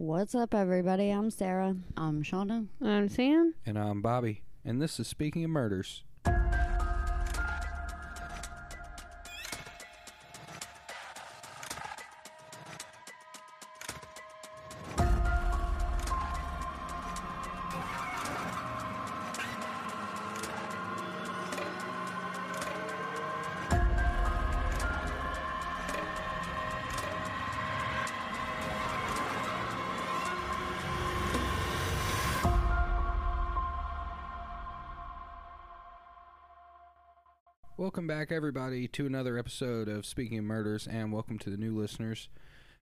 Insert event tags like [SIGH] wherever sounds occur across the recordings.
What's up, everybody? I'm Sara. I'm Shauna. I'm Sam. And I'm Bobby. And this is Speaking of Murders. Back, everybody, to another episode of Speaking of Murders, and welcome to the new listeners.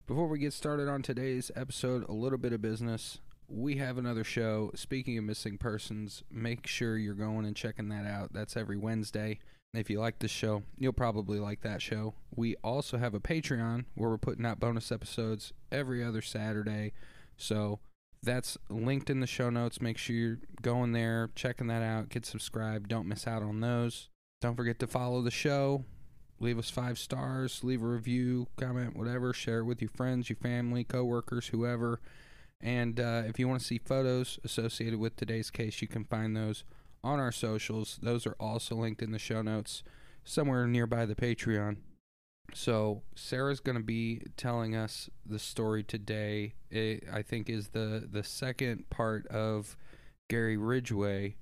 Before we get started on today's episode, a little bit of business. We have another show, Speaking of Missing Persons. Make sure you're going and checking that out. That's every Wednesday. If you like this show, you'll probably like that show. We also have a Patreon where we're putting out bonus episodes every other Saturday. So that's linked in the show notes. Make sure you're going there, checking that out, get subscribed. Don't miss out on those. Don't forget to follow the show. Leave us five stars, leave a review, comment, whatever. Share it with your friends, your family, coworkers, whoever. And uh, if you want to see photos associated with today's case, you can find those on our socials. Those are also linked in the show notes somewhere nearby the Patreon. So Sara's going to be telling us the story today. It, I think is the the second part of Gary Ridgway.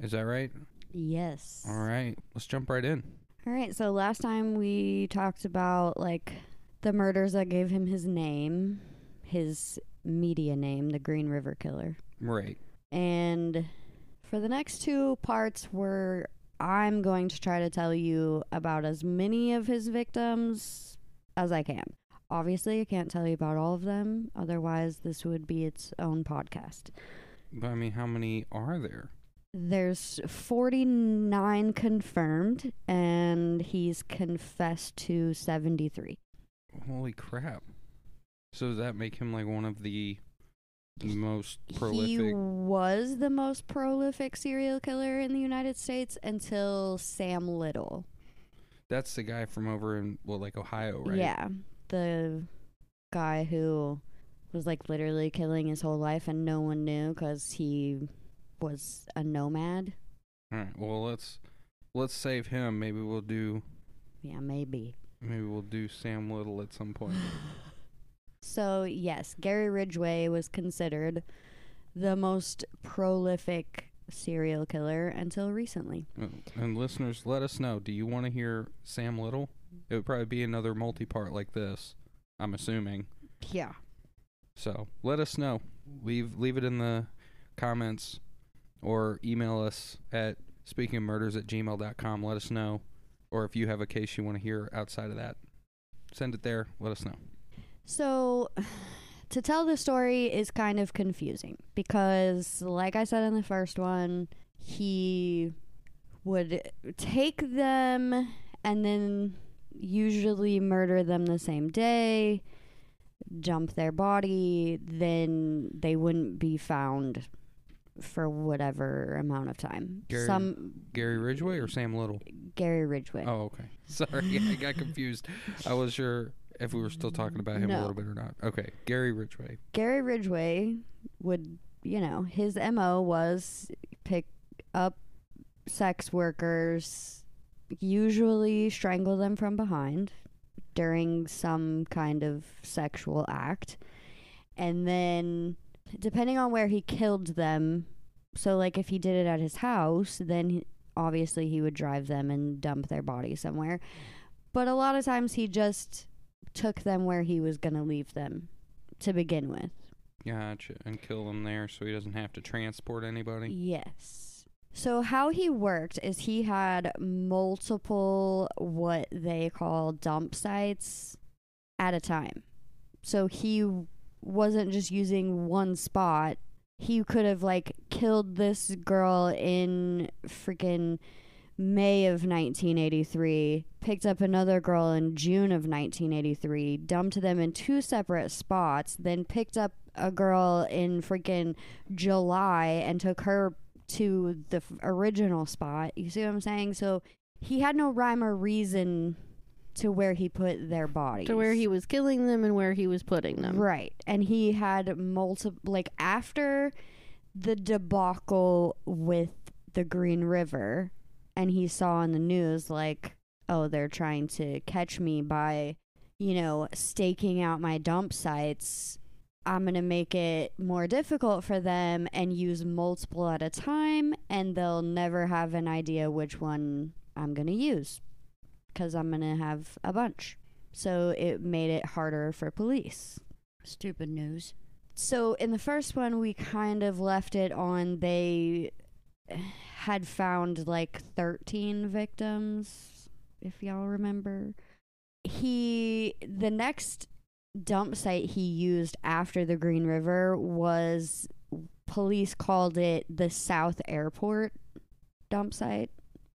Is that right? Yes. All right, let's jump right in. All right. So last time we talked about like the murders that gave him his name, his media name, the Green River Killer. Right. And for the next two parts, we're I'm going to try to tell you about as many of his victims as I can. Obviously, I can't tell you about all of them, otherwise, this would be its own podcast. But I mean, how many are there? There's 49 confirmed, and he's confessed to 73. Holy crap! So does that make him like one of the most prolific? He was the most prolific serial killer in the United States until Sam Little. That's the guy from over in well, like Ohio, right? Yeah, the guy who was like literally killing his whole life and no one knew because he was a nomad. All right. Well, let's let's save him. Maybe we'll do Yeah, maybe. maybe we'll do Sam Little at some point. [LAUGHS] So, yes, Gary Ridgway was considered the most prolific serial killer until recently. Uh, and listeners, let us know. Do you want to hear Sam Little? It would probably be another multi-part like this. I'm assuming. Yeah. So let us know. Leave leave it in the comments or email us at speakingofmurders at gmail.com. Let us know. Or if you have a case you want to hear outside of that, send it there. Let us know. So, [SIGHS] to tell the story is kind of confusing because, like I said in the first one, he would take them and then usually murder them the same day, jump their body, then they wouldn't be found for whatever amount of time. Gary- Some Gary Ridgway or Sam Little? Gary Ridgway. Oh, okay. [LAUGHS] Sorry, I got confused. I was sure if we were still talking about him a little bit or not. Okay, Gary Ridgway. Gary Ridgway would, you know, his MO was pick up sex workers, usually strangle them from behind during some kind of sexual act. And then, depending on where he killed them, so like if he did it at his house, then he, obviously he would drive them and dump their body somewhere. But a lot of times he just took them where he was going to leave them to begin with. Gotcha. And kill them there so he doesn't have to transport anybody. Yes. So how he worked is he had multiple what they call dump sites at a time. So he wasn't just using one spot. He could have like killed this girl in freaking May of 1983, picked up another girl in June of 1983, dumped them in two separate spots, then picked up a girl in freaking July and took her to the f- original spot. You see what I'm saying? So he had no rhyme or reason to where he put their bodies. To where he was killing them and where he was putting them. Right. And he had multiple, like, after the debacle with the Green River, and he saw on the news, like, oh, they're trying to catch me by, you know, staking out my dump sites. I'm going to make it more difficult for them and use multiple at a time, and they'll never have an idea which one I'm going to use because I'm going to have a bunch. So it made it harder for police. Stupid news. So in the first one, we kind of left it on they had found like 13 victims, if y'all remember. He, the next dump site he used after the Green River was police called it the South Airport dump site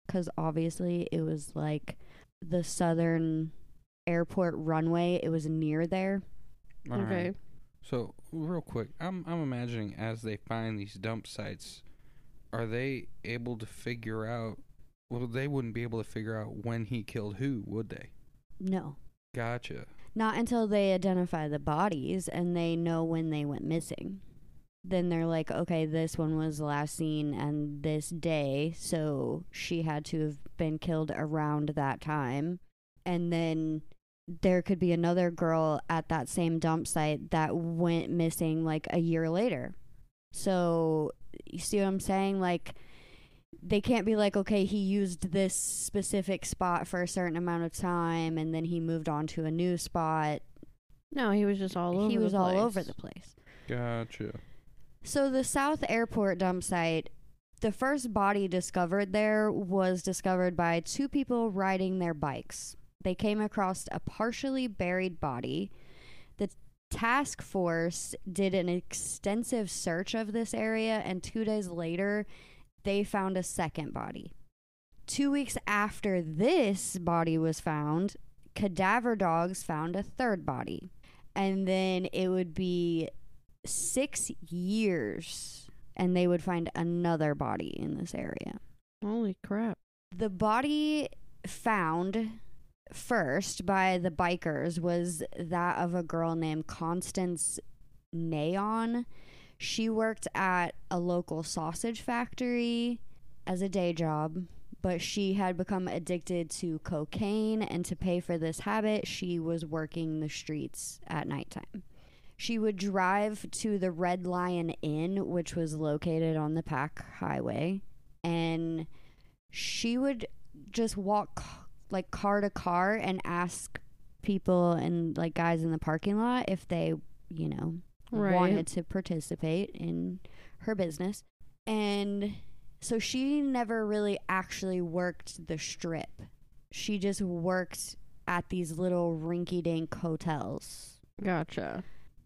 because obviously it was like the southern airport runway, it was near there. All okay. right. So real quick, I'm I'm imagining as they find these dump sites, are they able to figure out? Well, they wouldn't be able to figure out when he killed who, would they? No. Gotcha. Not until they identify the bodies and they know when they went missing. Then they're like, okay, this one was last seen and this day, so she had to have been killed around that time. And then there could be another girl at that same dump site that went missing like a year later. So, you see what I'm saying? Like, they can't be like, okay, he used this specific spot for a certain amount of time and then he moved on to a new spot. No, he was just all over. he the was all place. over the place. Gotcha. So the South Airport dump site, the first body discovered there was discovered by two people riding their bikes. They came across a partially buried body. The task force did an extensive search of this area and 2 days later they found a second body. 2 weeks after this body was found, cadaver dogs found a third body. And then it would be six years and they would find another body in this area. Holy crap! The body found first by the bikers was that of a girl named Constance Naon. She worked at a local sausage factory as a day job, but she had become addicted to cocaine, and to pay for this habit, she was working the streets at nighttime. She would drive to the Red Lion Inn, which was located on the Pac Highway, and she would just walk like car to car and ask people and like guys in the parking lot if they, you know, Right. wanted to participate in her business. And so she never really actually worked the strip. She just worked at these little rinky dink hotels. Gotcha.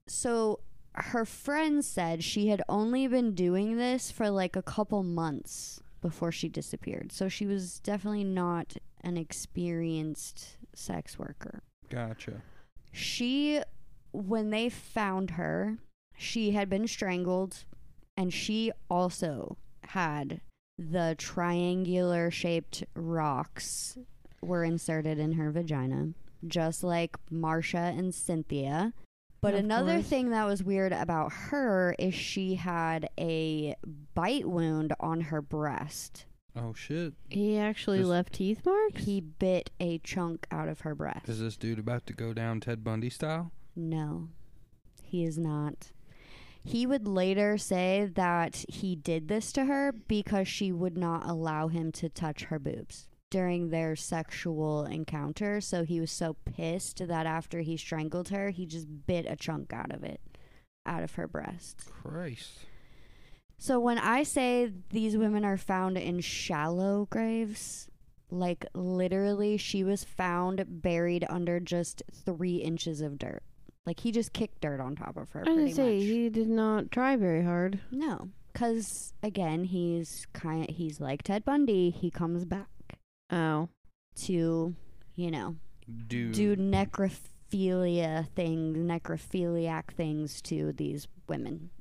So her friend said she had only been doing this for like a couple months before she disappeared. So she was definitely not an experienced sex worker. Gotcha. She, when they found her, she had been strangled and she also had the triangular shaped rocks were inserted in her vagina, just like Marsha and Cynthia. But Of another course. thing that was weird about her is she had a bite wound on her breast. Oh shit! He actually This- left teeth marks. He bit a chunk out of her breast. Is this dude about to go down Ted Bundy style? No, he is not. He would later say that he did this to her because she would not allow him to touch her boobs during their sexual encounter. So he was so pissed that after he strangled her, he just bit a chunk out of it, out of her breast. Christ. So when I say these women are found in shallow graves, like literally, she was found buried under just three inches of dirt. Like he just kicked dirt on top of her. I was Pretty gonna say much. he did not try very hard. no, because again, he's kind. He's like Ted Bundy. He comes back Oh, to, you know, Dude. do necrophilia things, necrophiliac things to these women.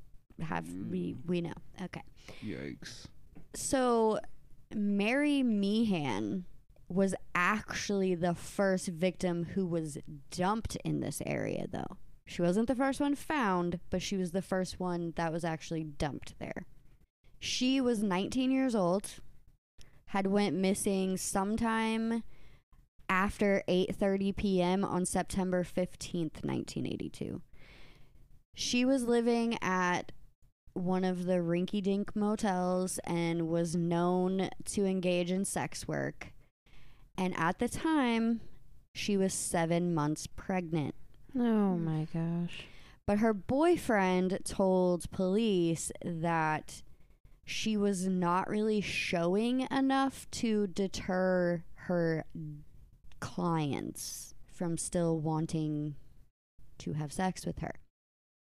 Have we mm. we know? Okay. Yikes. So, Mary Meehan was actually the first victim who was dumped in this area, though. She wasn't the first one found, but she was the first one that was actually dumped there. She was 19 years old, had went missing sometime after 8:30 p.m. on September 15th, 1982. She was living at one of the rinky dink motels and was known to engage in sex work. And at the time, she was seven months pregnant. Oh my gosh. But her boyfriend told police that she was not really showing enough to deter her clients from still wanting to have sex with her.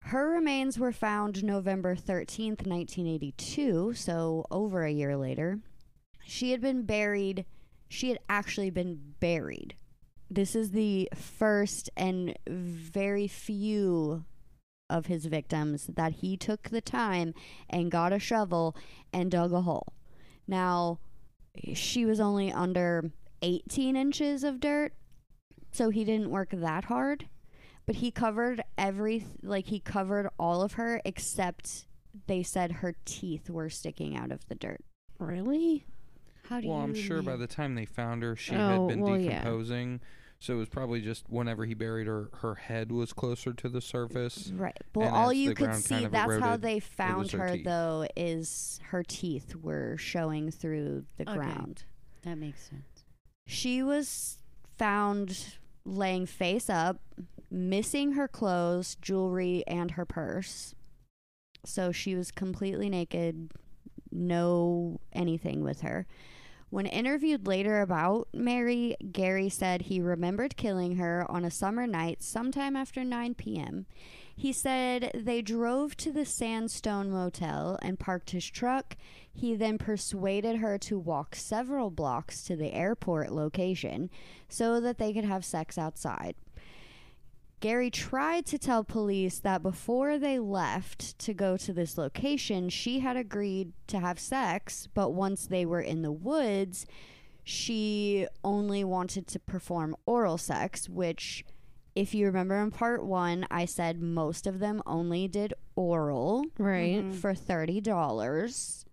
Her remains were found November 13th, 1982, so over a year later. She had been buried, she had actually been buried. This is the first and very few of his victims that he took the time and got a shovel and dug a hole. Now, she was only under 18 inches of dirt, so he didn't work that hard but he covered every like he covered all of her except they said her teeth were sticking out of the dirt. Really? How do Well, you Well, I'm sure by the time they found her, she Oh, had been well, yeah. Decomposing. So it was probably just whenever he buried her, her head was closer to the surface. Right. Well, all you could see kind of that's how they found her her though is her teeth were showing through the Okay. ground. That makes sense. She was found laying face up, missing her clothes, jewelry, and her purse. So she was completely naked, no anything with her. When interviewed later about Mary, Gary said he remembered killing her on a summer night sometime after 9 p.m. He said they drove to the Sandstone Motel and parked his truck. He then persuaded her to walk several blocks to the airport location so that they could have sex outside. Gary tried to tell police that before they left to go to this location, she had agreed to have sex, but once they were in the woods, she only wanted to perform oral sex, which, if you remember in part one, I said most of them only did oral Right. Mhm. for $30.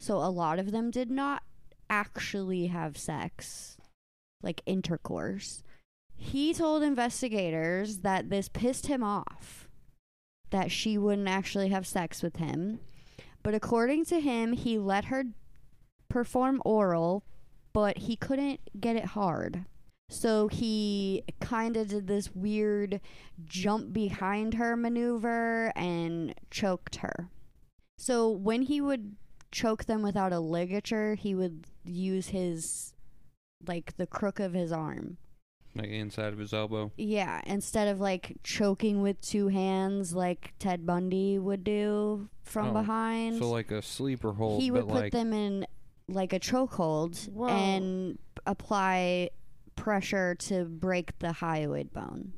So a lot of them did not actually have sex, like intercourse. He told investigators that this pissed him off, that she wouldn't actually have sex with him. But according to him, he let her perform oral, but he couldn't get it hard. So he kind of did this weird jump behind her maneuver and choked her. So when he would choke them without a ligature, he would use his like the crook of his arm. Like inside of his elbow. Yeah, instead of like choking with two hands like Ted Bundy would do from Oh, behind. So like a sleeper hold, he would but put like them in like a chokehold Whoa. and apply pressure to break the hyoid bone.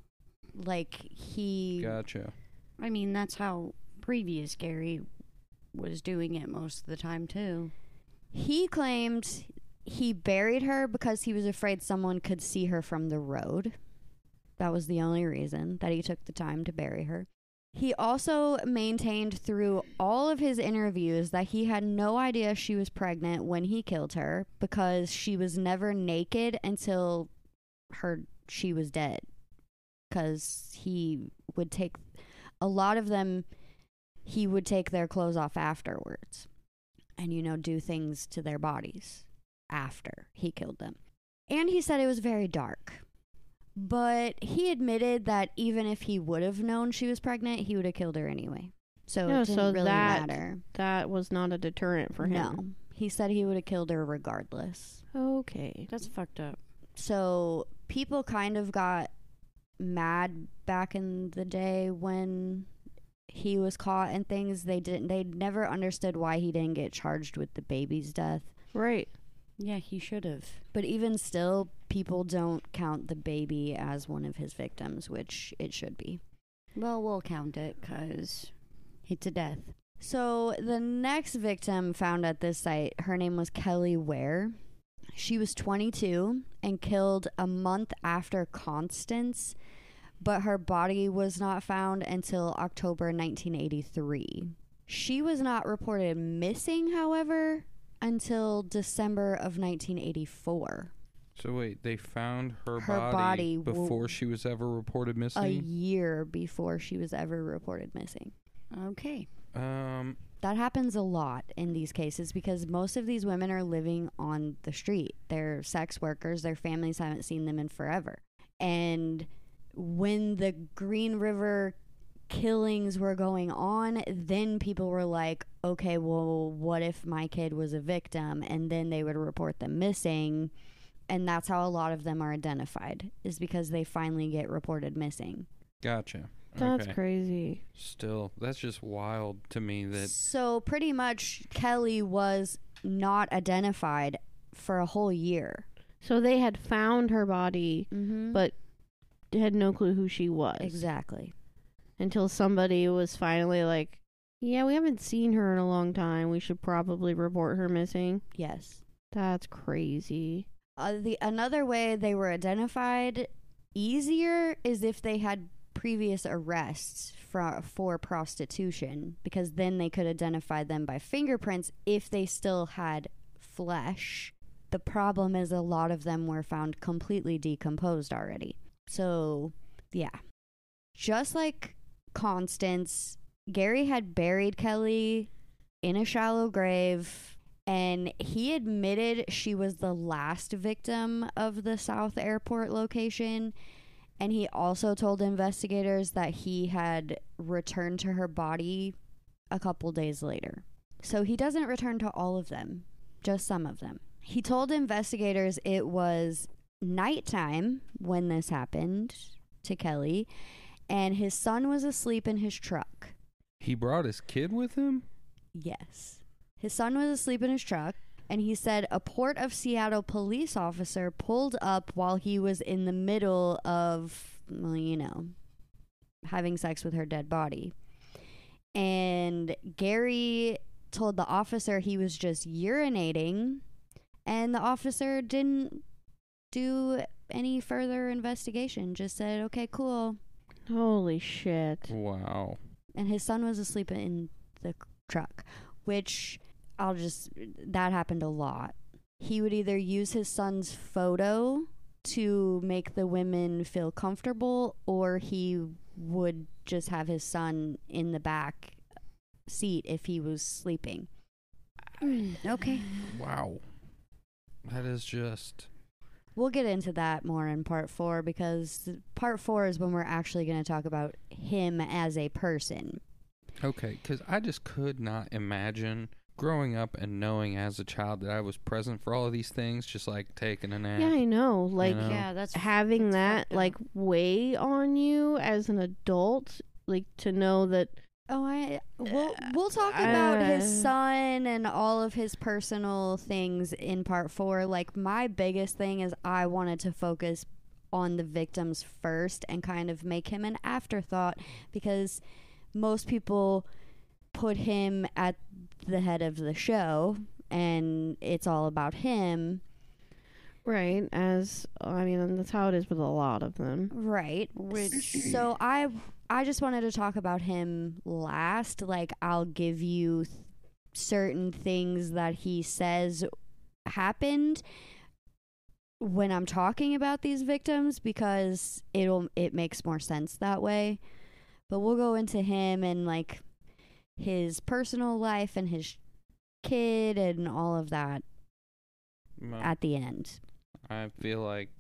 Like he gotcha. I mean, that's how previous Gary was doing it most of the time too. He claimed he buried her because he was afraid someone could see her from the road. That was the only reason that he took the time to bury her. He also maintained through all of his interviews that he had no idea she was pregnant when he killed her because she was never naked until her she was dead. Cuz he would take a lot of them he would take their clothes off afterwards and you know do things to their bodies after he killed them. And he said it was very dark. But he admitted that even if he would have known she was pregnant, he would have killed her anyway. So Yeah, it didn't so really that- matter. That was not a deterrent for him. No. He said he would have killed her regardless. Okay. That's fucked up. So people kind of got mad back in the day when he was caught and things they didn't they never understood why he didn't get charged with the baby's death. Right. Yeah, he should have. But even still, people don't count the baby as one of his victims, which it should be. Well, we'll count it because it's a death. So the next victim found at this site, her name was Kelly Ware. She was 22 and killed a month after Constance, but her body was not found until October 1983. She was not reported missing, however, until December of 1984. So wait, they found her, Her body, body w- before she was ever reported missing. A year before she was ever reported missing. Okay. um, That happens a lot in these cases because most of these women are living on the street. They're sex workers, their families haven't seen them in forever. And when the Green River killings were going on, then people were like, okay, well, what if my kid was a victim? And then they would report them missing. And that's how a lot of them are identified, is because they finally get reported missing. gotcha. That's okay. crazy. Still, that's just wild to me. That So pretty much Kelly was not identified for a whole year. So they had found her body, Mm-hmm. but had no clue who she was exactly. Until somebody was finally like, "Yeah, we haven't seen her in a long time. We should probably report her missing." Yes. That's crazy. Uh, the another way they were identified easier is if they had previous arrests for for prostitution because then they could identify them by fingerprints if they still had flesh. The problem is a lot of them were found completely decomposed already. So, yeah. Just like Constance, Gary had buried Kelly in a shallow grave and he admitted she was the last victim of the South Airport location. And he also told investigators that he had returned to her body a couple days later. So he doesn't return to all of them, just some of them. He told investigators it was nighttime when this happened to Kelly, and his son was asleep in his truck. he brought his kid with him. Yes. His son was asleep in his truck, and he said a Port of Seattle police officer pulled up while he was in the middle of, well, you know, having sex with her dead body. And Gary told the officer he was just urinating, and the officer didn't do any further investigation, just said, okay, cool. Holy shit. Wow. and his son was asleep in the truck, which I'll just that happened a lot. He would either use his son's photo to make the women feel comfortable or he would just have his son in the back seat if he was sleeping. [CLEARS THROAT] Okay. Wow. That is just We'll get into that more in part 4 because part 4 is when we're actually going to talk about him as a person. okay. Because I just could not imagine growing up and knowing as a child that I was present for all of these things, just like taking a nap. Yeah, I know. Like know? Yeah, that's having that's that like weigh on you as an adult, like to know that Oh, I we'll we'll talk about his Uh, son and all of his personal things in part 4. Like my biggest thing is I wanted to focus on the victims first and kind of make him an afterthought because most people put him at the head of the show and it's all about him. right as I mean that's how it is with a lot of them. Right. Which So I I just wanted to talk about him last. Like I'll give you th- certain things that he says happened when I'm talking about these victims because it'll it makes more sense that way. But we'll go into him and like his personal life and his kid and all of that Well, at the end. I feel like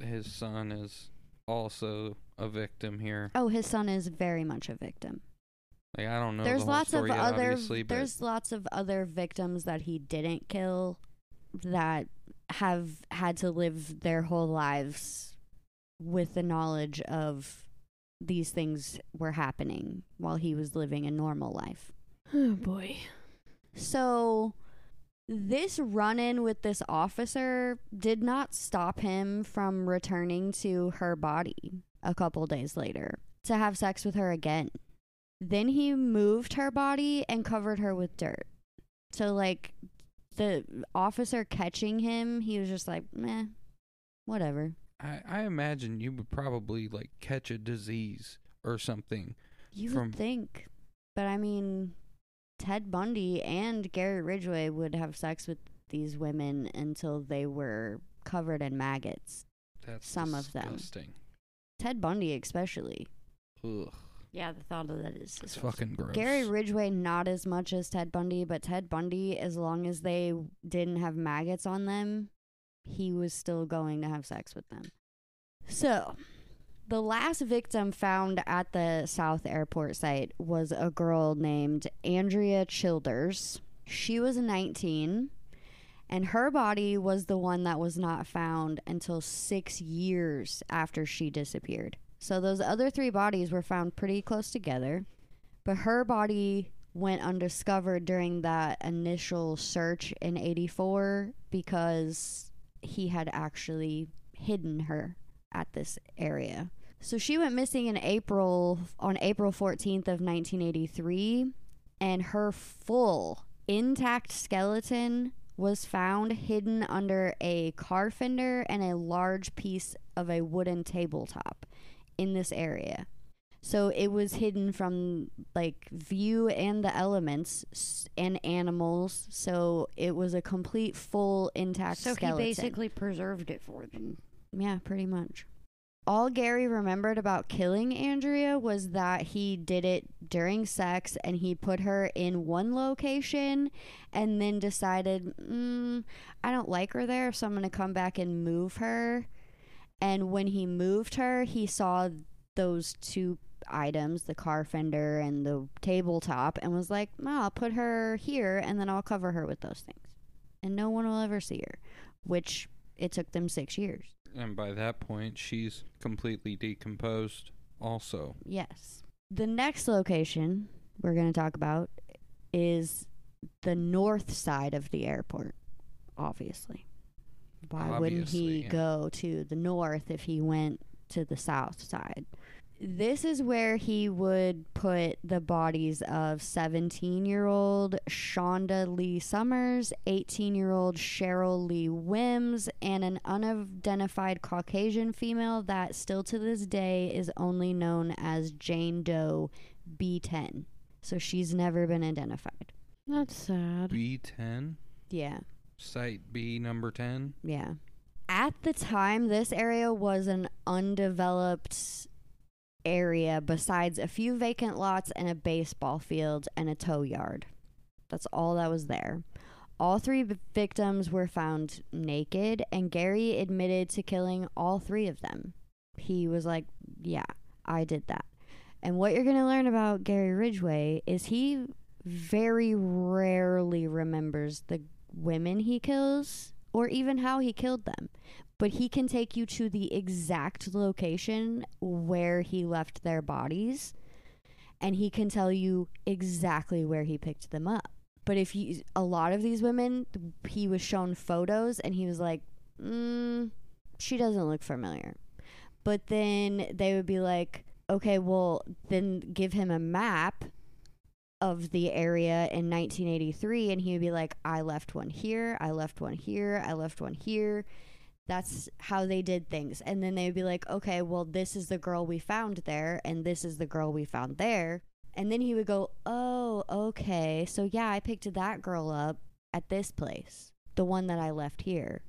his son is also a victim here. Oh, his son is very much a victim. Like I don't know. there's the whole lots of yet, other there's lots of other victims that he didn't kill that have had to live their whole lives with the knowledge of these things were happening while he was living a normal life. Oh boy. So this run in with this officer did not stop him from returning to her body a couple days later to have sex with her again. Then he moved her body and covered her with dirt. So, like, the officer catching him, he was just like, meh, whatever. I, I imagine you would probably like catch a disease or something. You From- would think. But I mean, Ted Bundy and Gary Ridgway would have sex with these women until they were covered in maggots. That's Some of them. Ted Bundy, especially. Ugh, Yeah, the thought of that is it's fucking gross. Gary Ridgway, not as much as Ted Bundy, but Ted Bundy, as long as they didn't have maggots on them, he was still going to have sex with them. So, the last victim found at the South Airport site was a girl named Andrea Childers. She was 19, and her body was the one that was not found until six years after she disappeared. So, those other three bodies were found pretty close together but her body went undiscovered during that initial search in 84 because he had actually hidden her at this area. So she went missing in April on April 14th of 1983 and her full intact skeleton was found hidden under a car fender and a large piece of a wooden tabletop in this area. So it was hidden from like view and the elements and animals. So it was a complete full intact So skeleton. he basically preserved it for them. Yeah, pretty much. All Gary remembered about killing Andrea was that he did it during sex and he put her in one location and then decided, mm, I don't like her there, so I'm going to come back and move her. And when he moved her, he saw those two items, the car fender and the tabletop, and was like, I'll put her here and then I'll cover her with those things. And no one will ever see her, which it took them six years. And by that point, she's completely decomposed. Also, Yes. The next location we're going to talk about is the north side of the airport, obviously. Why wouldn't he yeah. go to the north if he went to the south side? This is where he would put the bodies of 17 year old Shawnda Lee Summers, 18 year old Cheryl Lee Wims, and an unidentified Caucasian female that still to this day is only known as Jane Doe B10. So she's never been identified. That's sad. B10, Yeah. Site B number 10. Yeah. At the time, this area was an undeveloped area besides a few vacant lots and a baseball field and a tow yard. That's all that was there. All three victims were found naked, and Gary admitted to killing all three of them. He was like, Yeah, I did that. And what you're going to learn about Gary Ridgway is he very rarely remembers the women he kills or even how he killed them. But he can take you to the exact location where he left their bodies and he can tell you exactly where he picked them up. But if you, a lot of these women, he was shown photos and he was like, mm, she doesn't look familiar. But then they would be like, okay, well, then give him a map of the area in 1983 and he would be like i left one here i left one here i left one here that's how they did things and then they would be like okay well this is the girl we found there and this is the girl we found there and then he would go oh okay so yeah i picked that girl up at this place the one that i left here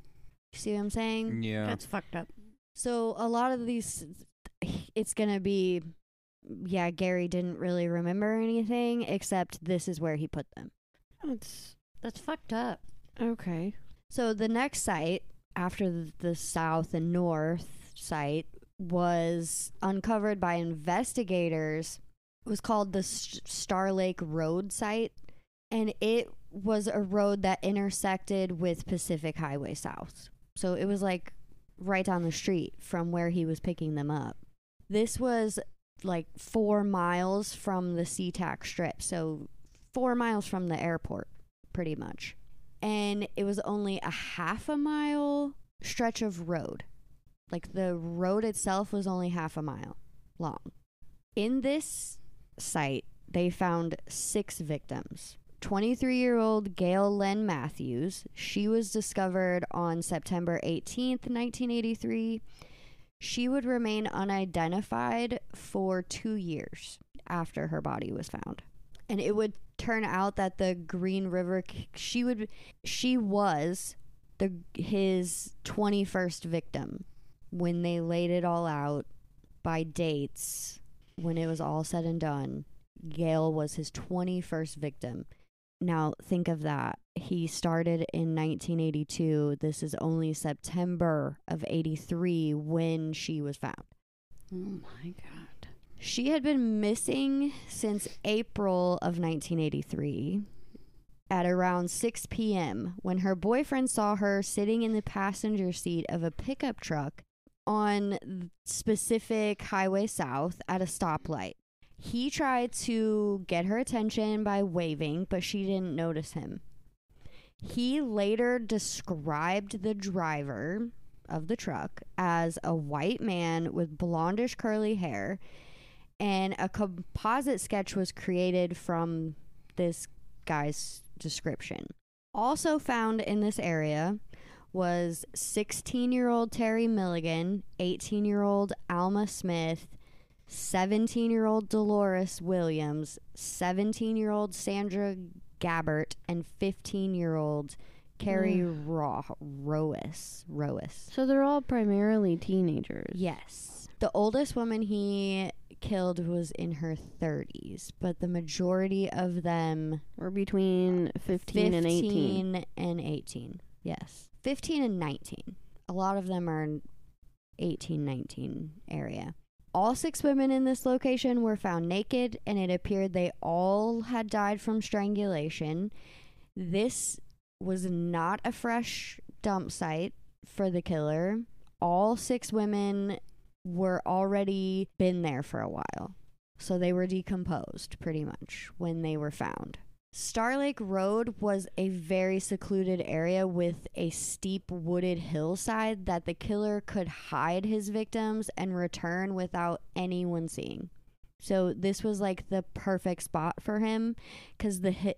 you see what i'm saying Yeah. That's fucked up. so a lot of these, it's gonna be, yeah. Gary didn't really remember anything except this is where he put them. That's That's fucked up. okay. So the next site after the, south and north site was uncovered by investigators. It was called the Star Lake Road site, and it was a road that intersected with Pacific Highway South. So it was like right down the street from where he was picking them up. This was like four miles from the SeaTac Strip, so four miles from the airport, pretty much and it was only a half a mile stretch of road. Like the road itself was only half a mile long. In this site, they found six victims 23 year old Gail Lynn Mathews. She was discovered on September 18th, 1983. She would remain unidentified for two years after her body was found. And it would turn out that the Green River, she would, she was the his 21st victim when they laid it all out by dates when it was all said and done Gail was his 21st victim. Now, think of that. He started in 1982. This is only September of 83 when she was found. Oh my god. She had been missing since April of 1983 at around 6 p.m. when her boyfriend saw her sitting in the passenger seat of a pickup truck on Pacific Highway South at a stoplight. He tried to get her attention by waving, but she didn't notice him. He later described the driver of the truck as a white man with blondish curly hair, and a composite sketch was created from this guy's description. Also found in this area was 16 year old Terry Milligan, 18 year old Alma Smith, 17 year old Dolores Williams, 17 year old Sandra Gabbert, and 15 year old Carrie Ro- Rois. Rois. So they're all primarily teenagers. Yes. The oldest woman he killed was in her 30s, but the majority of them Or between 15, and 18. and 18. Yes. 15 and 19. A lot of them are in 18, 19 area. All six women in this location were found naked, and it appeared they all had died from strangulation. This was not a fresh dump site for the killer. All six women were already been there for a while. So they were decomposed pretty much when they were found. Star Lake Road was a very secluded area with a steep wooded hillside that the killer could hide his victims and return without anyone seeing. So this was like the perfect spot for him cuz the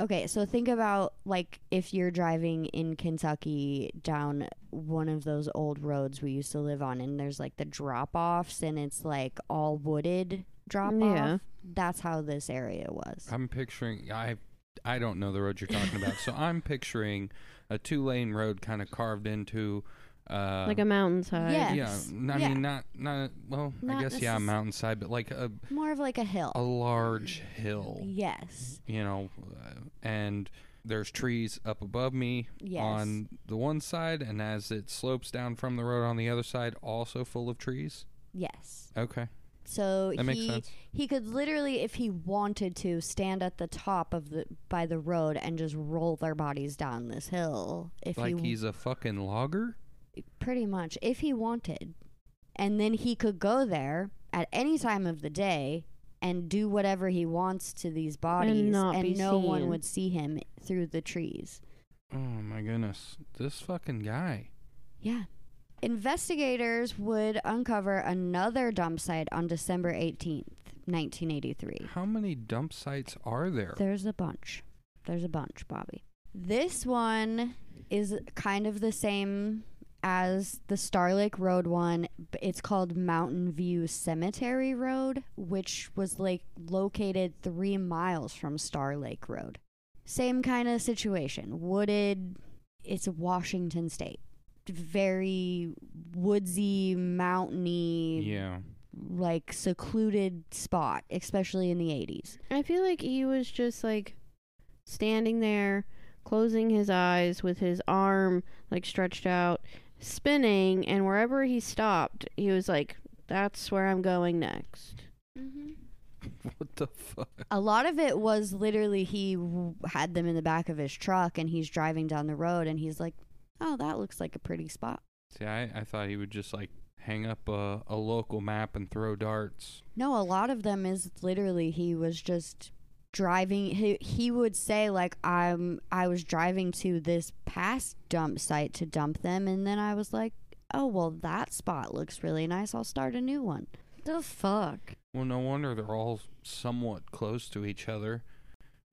Okay, so think about like if you're driving in Kentucky down one of those old roads we used to live on and there's like the drop-offs and it's like all wooded drop off. Yeah. That's how this area was. I'm picturing I I don't know the road you're talking about. So I'm picturing a two lane road kind of carved into uh like a mountainside. Yeah. yeah, Yes. n- I Yeah. mean not not well, I Not guess yeah, necess- mountainside, but like a More of like a hill. a large hill, Yes. you know, uh, and there's trees up above me Yes. on the one side and as it slopes down from the road on the other side also full of trees. Yes. Okay. So That makes he sense. he could literally if he wanted to stand at the top of the by the road and just roll their bodies down this hill if Like he he's a fucking logger? Pretty much if he wanted. And then he could go there at any time of the day and do whatever he wants to these bodies not and be no one would see him through the trees. Oh my goodness. This fucking guy. Yeah. Investigators would uncover another dump site on December 18th, 1983. How many dump sites are there? There's a bunch. There's a bunch, Bobby. This one is kind of the same as the Star Lake Road one. It's called Mountain View Cemetery Road, which was like located three miles from Star Lake Road. Same kind of situation. Wooded. It's Washington State. Very woodsy, mountainy, yeah. like secluded spot, especially in the 80s. I feel like he was just like standing there, closing his eyes with his arm like stretched out, spinning, and wherever he stopped, he was like, "That's where I'm going next." Mm-hmm. [LAUGHS] What the fuck? A lot of it was literally he w- had them in the back of his truck and he's driving down the road and he's like, "Oh, that looks like a pretty spot." See, I, I thought he would just like hang up a, a local map and throw darts. No, a lot of them is literally he was just driving he, he would say like I'm I was driving to this past dump site to dump them and then I was like, "Oh, well that spot looks really nice. I'll start a new one." The fuck? Well, no wonder they're all somewhat close to each other.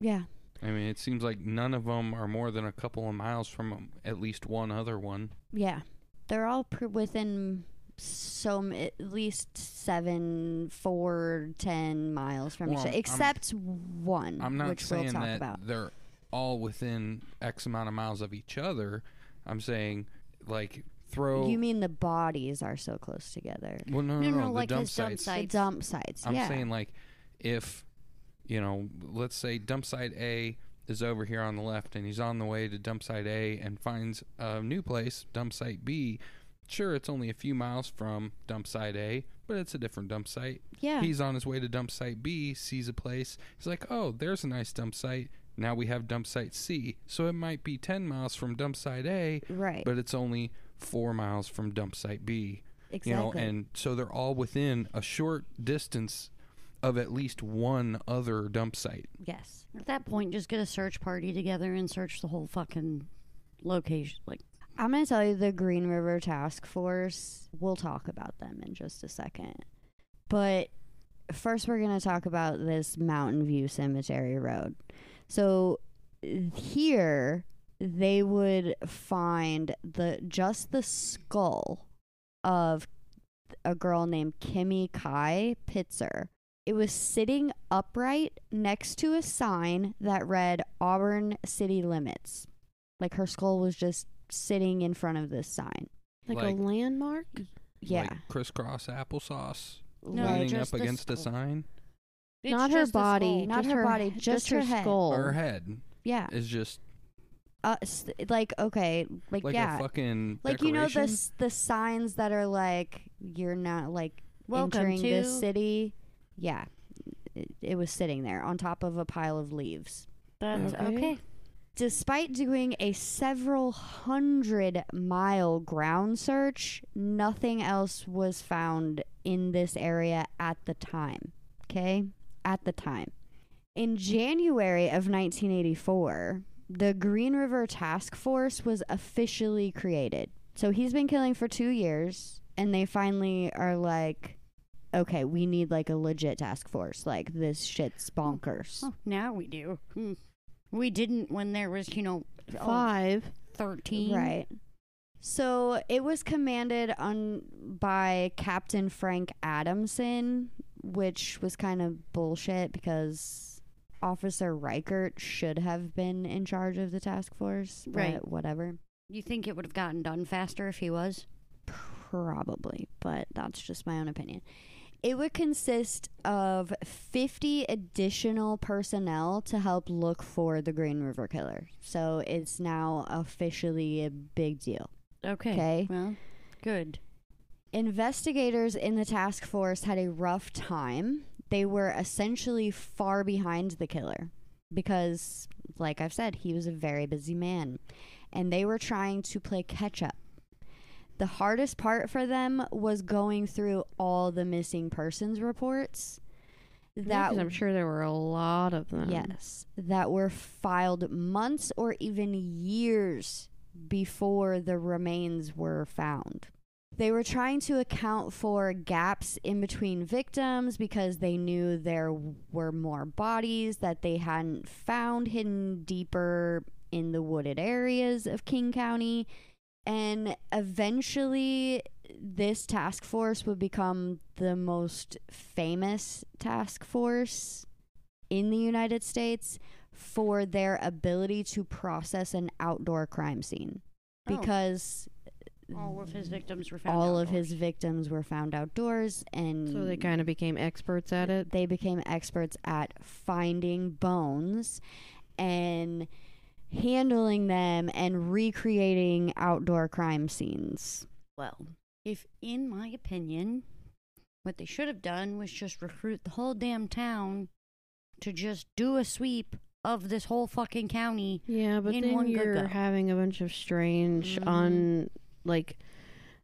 Yeah. I mean, it seems like none of them are more than a couple of miles from um, at least one other one. Yeah, they're all pr- within some at least seven, four, ten miles from Well, each I'm- other, I'm- except one, I'm not which saying we'll talk that about. they're all within X amount of miles of each other. I'm saying, like, throw. You mean the bodies are so close together? well, no, No, no, no, no, the like dump his dump sites. The sites. dump sites. I'm yeah. saying like if you know, let's say dump site A is over here on the left and he's on the way to dump site A and finds a new place, dump site B. Sure, it's only a few miles from dump site A, but it's a different dump site. yeah. He's on his way to dump site B, sees a place. He's like, "Oh, there's a nice dump site." Now we have dump site C. So it might be 10 miles from dump site A, right. but it's only 4 miles from dump site B exactly. you know and so they're all within a short distance of at least one other dump site yes. At that point, just get a search party together and search the whole fucking location. Like, I'm going to tell you the Green River Task Force. We'll talk about them in just a second. But first, we're going to talk about this Mountain View Cemetery Road. So here, they would find the just the skull of a girl named Kimmy Kai Pitzer. It was sitting upright next to a sign that read Auburn City Limits. Like her skull was just sitting in front of this sign. Like, Like- a landmark? Yeah. like crisscross applesauce No, leaning just up the against a skull. sign it's Not her just the body. skull. Not just her body, just her head. skull. her head yeah. is just Uh, s- like okay, like, like yeah. a fucking like you know the decoration. s- the signs that are like you're not like Welcome entering to. this city. Yeah. It, it was sitting there on top of a pile of leaves. That's Okay. okay. Despite doing a several hundred mile ground search, nothing else was found in this area at the time. Okay? At the time. In January of 1984, the Green River Task Force was officially created. So he's been killing for two years, and they finally are like, okay, we need like a legit task force. Like, this shit's bonkers. Oh, now we do. Hmm. We didn't when there was, you know, oh, Five. 13. Right. So it was commanded on by Captain Frank Adamson, which was kind of bullshit because Officer Reichert should have been in charge of the task force. Right. Whatever. You think it would have gotten done faster if he was? Probably, but that's just my own opinion. It would consist of 50 additional personnel to help look for the Green River Killer. So it's now officially a big deal. Okay. Okay. Well, good. Investigators in the task force had a rough time. They were essentially far behind the killer because, like I've said, he was a very busy man and they were trying to play catch up. The hardest part for them was going through all the missing persons reports Yeah, I'm sure there were a lot of them. Yes, that were filed months or even years before the remains were found. They were trying to account for gaps in between victims because they knew there were more bodies that they hadn't found hidden deeper in the wooded areas of King County. And eventually, this task force would become the most famous task force in the United States for their ability to process an outdoor crime scene Oh. because All of his victims were found all of his victims were found outdoors and So they kind of became experts at it. they became experts at finding bones and handling them and recreating outdoor crime scenes. Well, if, in my opinion, what they should have done was just recruit the whole damn town to just do a sweep of this whole fucking county. Yeah, but in then one good you're go. having a bunch of strange, Mhm. un like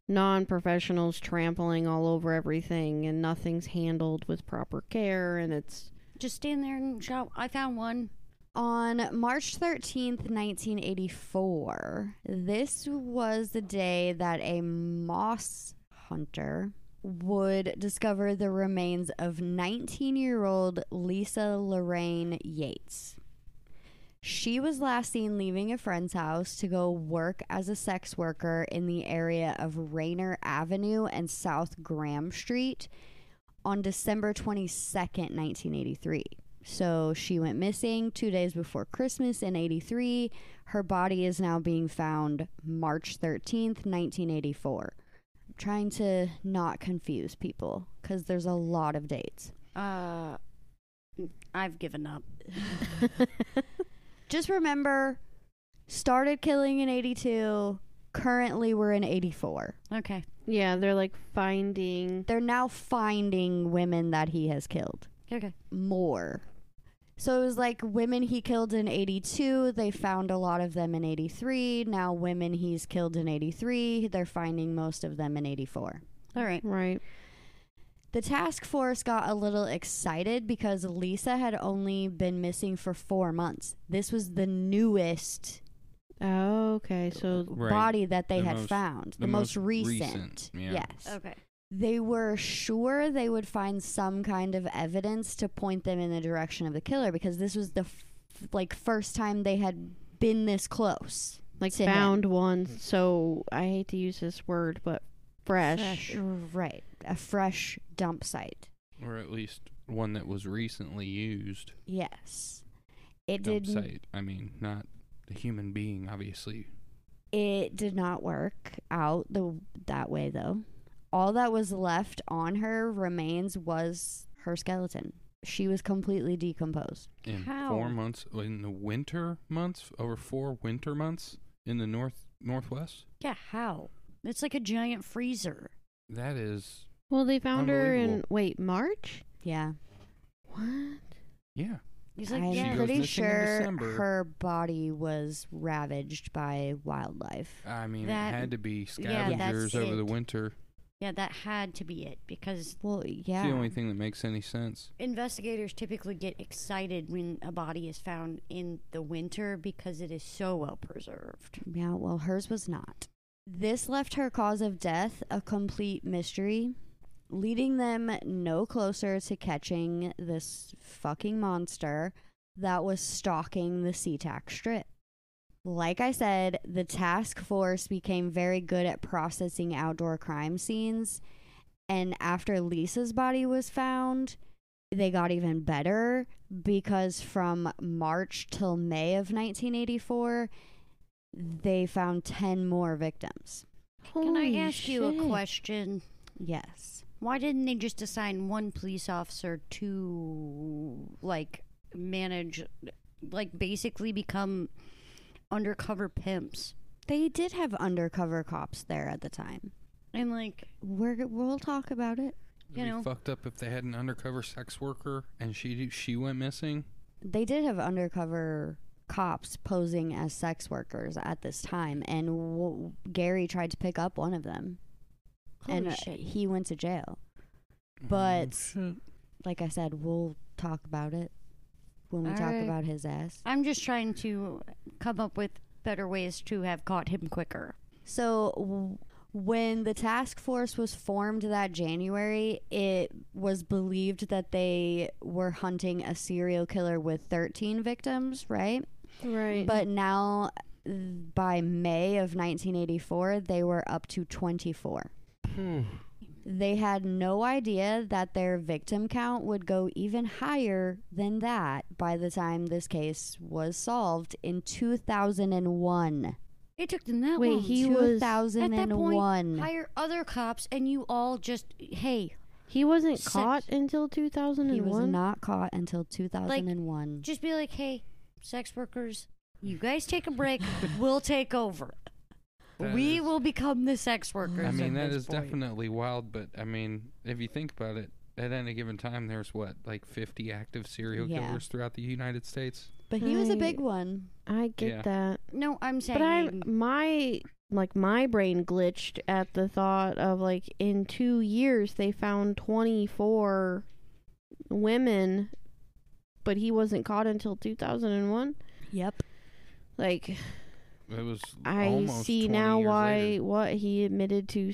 non-professionals trampling all over everything, and nothing's handled with proper care, and it's Just stand there and shout, I found one. On March 13th, 1984, this was the day that a moss hunter would discover the remains of 19 year old Lisa Lorraine Yates. She was last seen leaving a friend's house to go work as a sex worker in the area of Rainier Avenue and South Graham Street on December 22nd, 1983. So she went missing two days before Christmas in 83. Her body is now being found March 13th, 1984. I'm trying to not confuse people because there's a lot of dates. Uh, I've given up. [LAUGHS] Just remember, started killing in 82. Currently, we're in 84. Okay. yeah, they're like finding. They're now finding women that he has killed Okay. more. So it was like women he killed in 82. They found a lot of them in 83. Now, women he's killed in 83. They're finding most of them in 84. All right. Right. The task force got a little excited because Lisa had only been missing for four months. This was the newest Oh, okay. So Right. body that they The had most- found. The, the most, most recent. recent, yeah. Yes. Okay. They were sure they would find some kind of evidence to point them in the direction of the killer because this was the f- like first time they had been this close. like to him. found one. So I hate to use this word, but fresh. Fresh. Right. A fresh dump site. Or at least one that was recently used. Yes. It Dump did site. I mean, not a human being, obviously. it did not work out the that way though. All that was left on her remains was her skeleton. She was completely decomposed. In How? four months, in the winter months, over four winter months in the north northwest. Yeah. How? It's like a giant freezer. That is, Well, they found her in wait March. Yeah. What? yeah. He's like, I'm yeah. pretty sure her body was ravaged by wildlife. I mean, That- it had to be yeah, that's scavengers over the winter. Yeah, that had to be it because Well, yeah. It's the only thing that makes any sense. investigators typically get excited when a body is found in the winter because it is so well preserved. Yeah, well, hers was not. This left her cause of death a complete mystery, leading them no closer to catching this fucking monster that was stalking the SeaTac Strip. Like I said, the task force became very good at processing outdoor crime scenes, and after Lisa's body was found, they got even better because from March till May of 1984, they found 10 more victims. Can I Holy ask you a shit. question? Yes. Why didn't they just assign one police officer to like manage like basically become undercover pimps? They did have undercover cops there at the time. And like We're, we'll talk about it. It'd You be know. fucked up if they had an undercover sex worker and she she went missing. They did have undercover cops posing as sex workers at this time, and w- Gary tried to pick up one of them, holy and uh, he went to jail. But- Oh. Like I said, we'll talk about it when we talk Alright. about his ass. I'm just trying to come up with better ways to have caught him quicker. So w- when the task force was formed that January, it was believed that they were hunting a serial killer with 13 victims, right? Right. But now by May of 1984, they were up to 24. Hmm. They had no idea that their victim count would go even higher than that by the time this case was solved in 2001. It took them that Wait, long. he was- At that point, 2001. hire other cops and you all just hey, he wasn't Sex- caught until 2001. He was not caught until 2001. just be like, hey, sex workers, you guys take a break. [LAUGHS] we'll take over. That we is- will become the sex mm. workers. I mean, at that this is point. definitely wild, but I mean, if you think about it, at any given time, there's what, like 50 active serial Yeah. killers throughout the United States? but he was a big one. I get Yeah. that. No, I'm saying. But I my like my brain glitched at the thought of like in 2 years they found 24 women but he wasn't caught until 2001. Yep. Like It was I almost see 20 now years why later. what he admitted to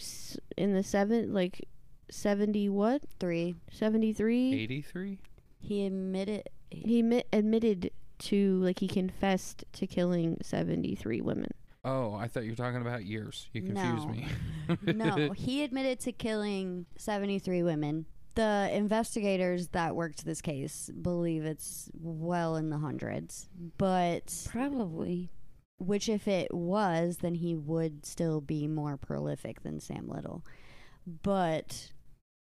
in the 7 like 70 what? 3. 73? 83? He admitted He admi- admitted to like he confessed to killing 73 women. Oh, I thought you were talking about years. You confused No. me. [LAUGHS] no, he admitted to killing 73 women. The investigators that worked this case believe it's well in the hundreds, but Probably. Which if it was, then he would still be more prolific than Sam Little. But